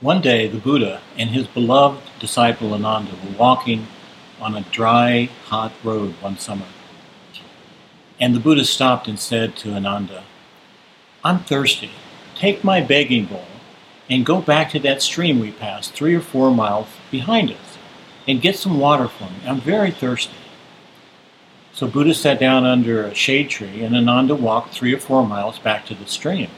One day, the Buddha and his beloved disciple Ananda were walking on a dry, hot road one summer. And the Buddha stopped and said to Ananda, I'm thirsty. Take my begging bowl and go back to that stream we passed three or four miles behind us and get some water for me. I'm very thirsty. So Buddha sat down under a shade tree and Ananda walked three or four miles back to the stream.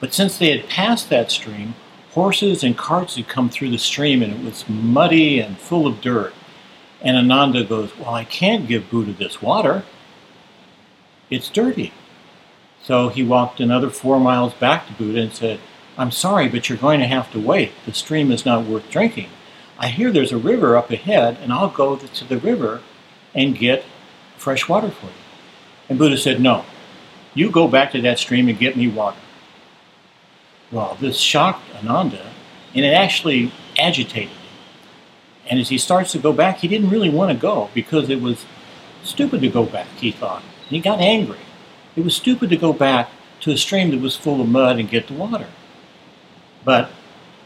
But since they had passed that stream, horses and carts had come through the stream and it was muddy and full of dirt. And Ananda goes, Well, I can't give Buddha this water. It's dirty. So he walked another four miles back to Buddha and said, I'm sorry, but you're going to have to wait. The stream is not worth drinking. I hear there's a river up ahead, and I'll go to the river and get fresh water for you. And Buddha said, No, you go back to that stream and get me water. Well, this shocked Ananda, and it actually agitated him. And as he starts to go back, he didn't really want to go because it was stupid to go back, he thought. And he got angry. It was stupid to go back to a stream that was full of mud and get the water. But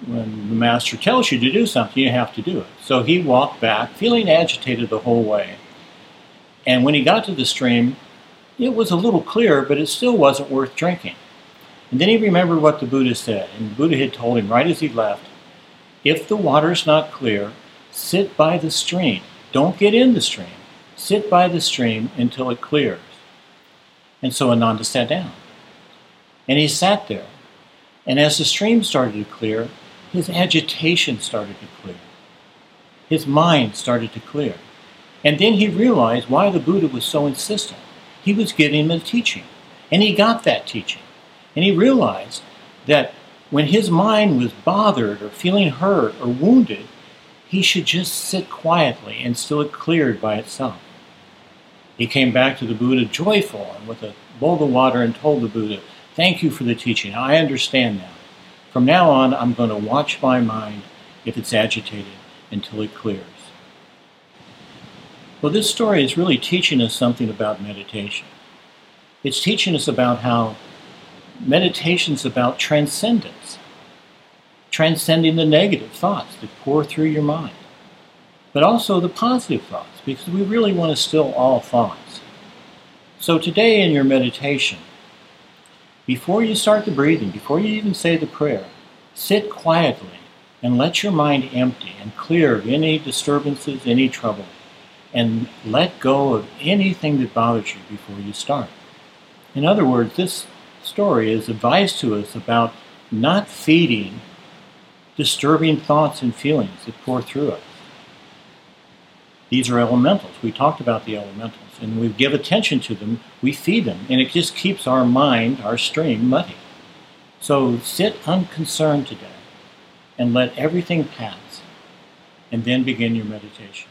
when the master tells you to do something, you have to do it. So he walked back, feeling agitated the whole way. And when he got to the stream, it was a little clear, but it still wasn't worth drinking. And then he remembered what the Buddha said, and Buddha had told him right as he left if the water's not clear, sit by the stream. Don't get in the stream. Sit by the stream until it clears. And so Ananda sat down. And he sat there. And as the stream started to clear, his agitation started to clear. His mind started to clear. And then he realized why the Buddha was so insistent. He was giving him a teaching. And he got that teaching. And he realized that when his mind was bothered or feeling hurt or wounded, he should just sit quietly until it cleared by itself. He came back to the Buddha joyful and with a bowl of water and told the Buddha, Thank you for the teaching. I understand now. From now on, I'm going to watch my mind if it's agitated until it clears. Well, this story is really teaching us something about meditation. It's teaching us about how meditation's about transcendence, transcending the negative thoughts that pour through your mind, but also the positive thoughts, because we really want to still all thoughts. So today in your meditation, before you start the breathing, before you even say the prayer, sit quietly and let your mind empty and clear of any disturbances, any trouble, and let go of anything that bothers you before you start. In other words, this story is advice to us about not feeding disturbing thoughts and feelings that pour through us. These are elementals. We talked about the elementals, and we give attention to them, we feed them, and it just keeps our mind, our stream, muddy. So sit unconcerned today and let everything pass, and then begin your meditation.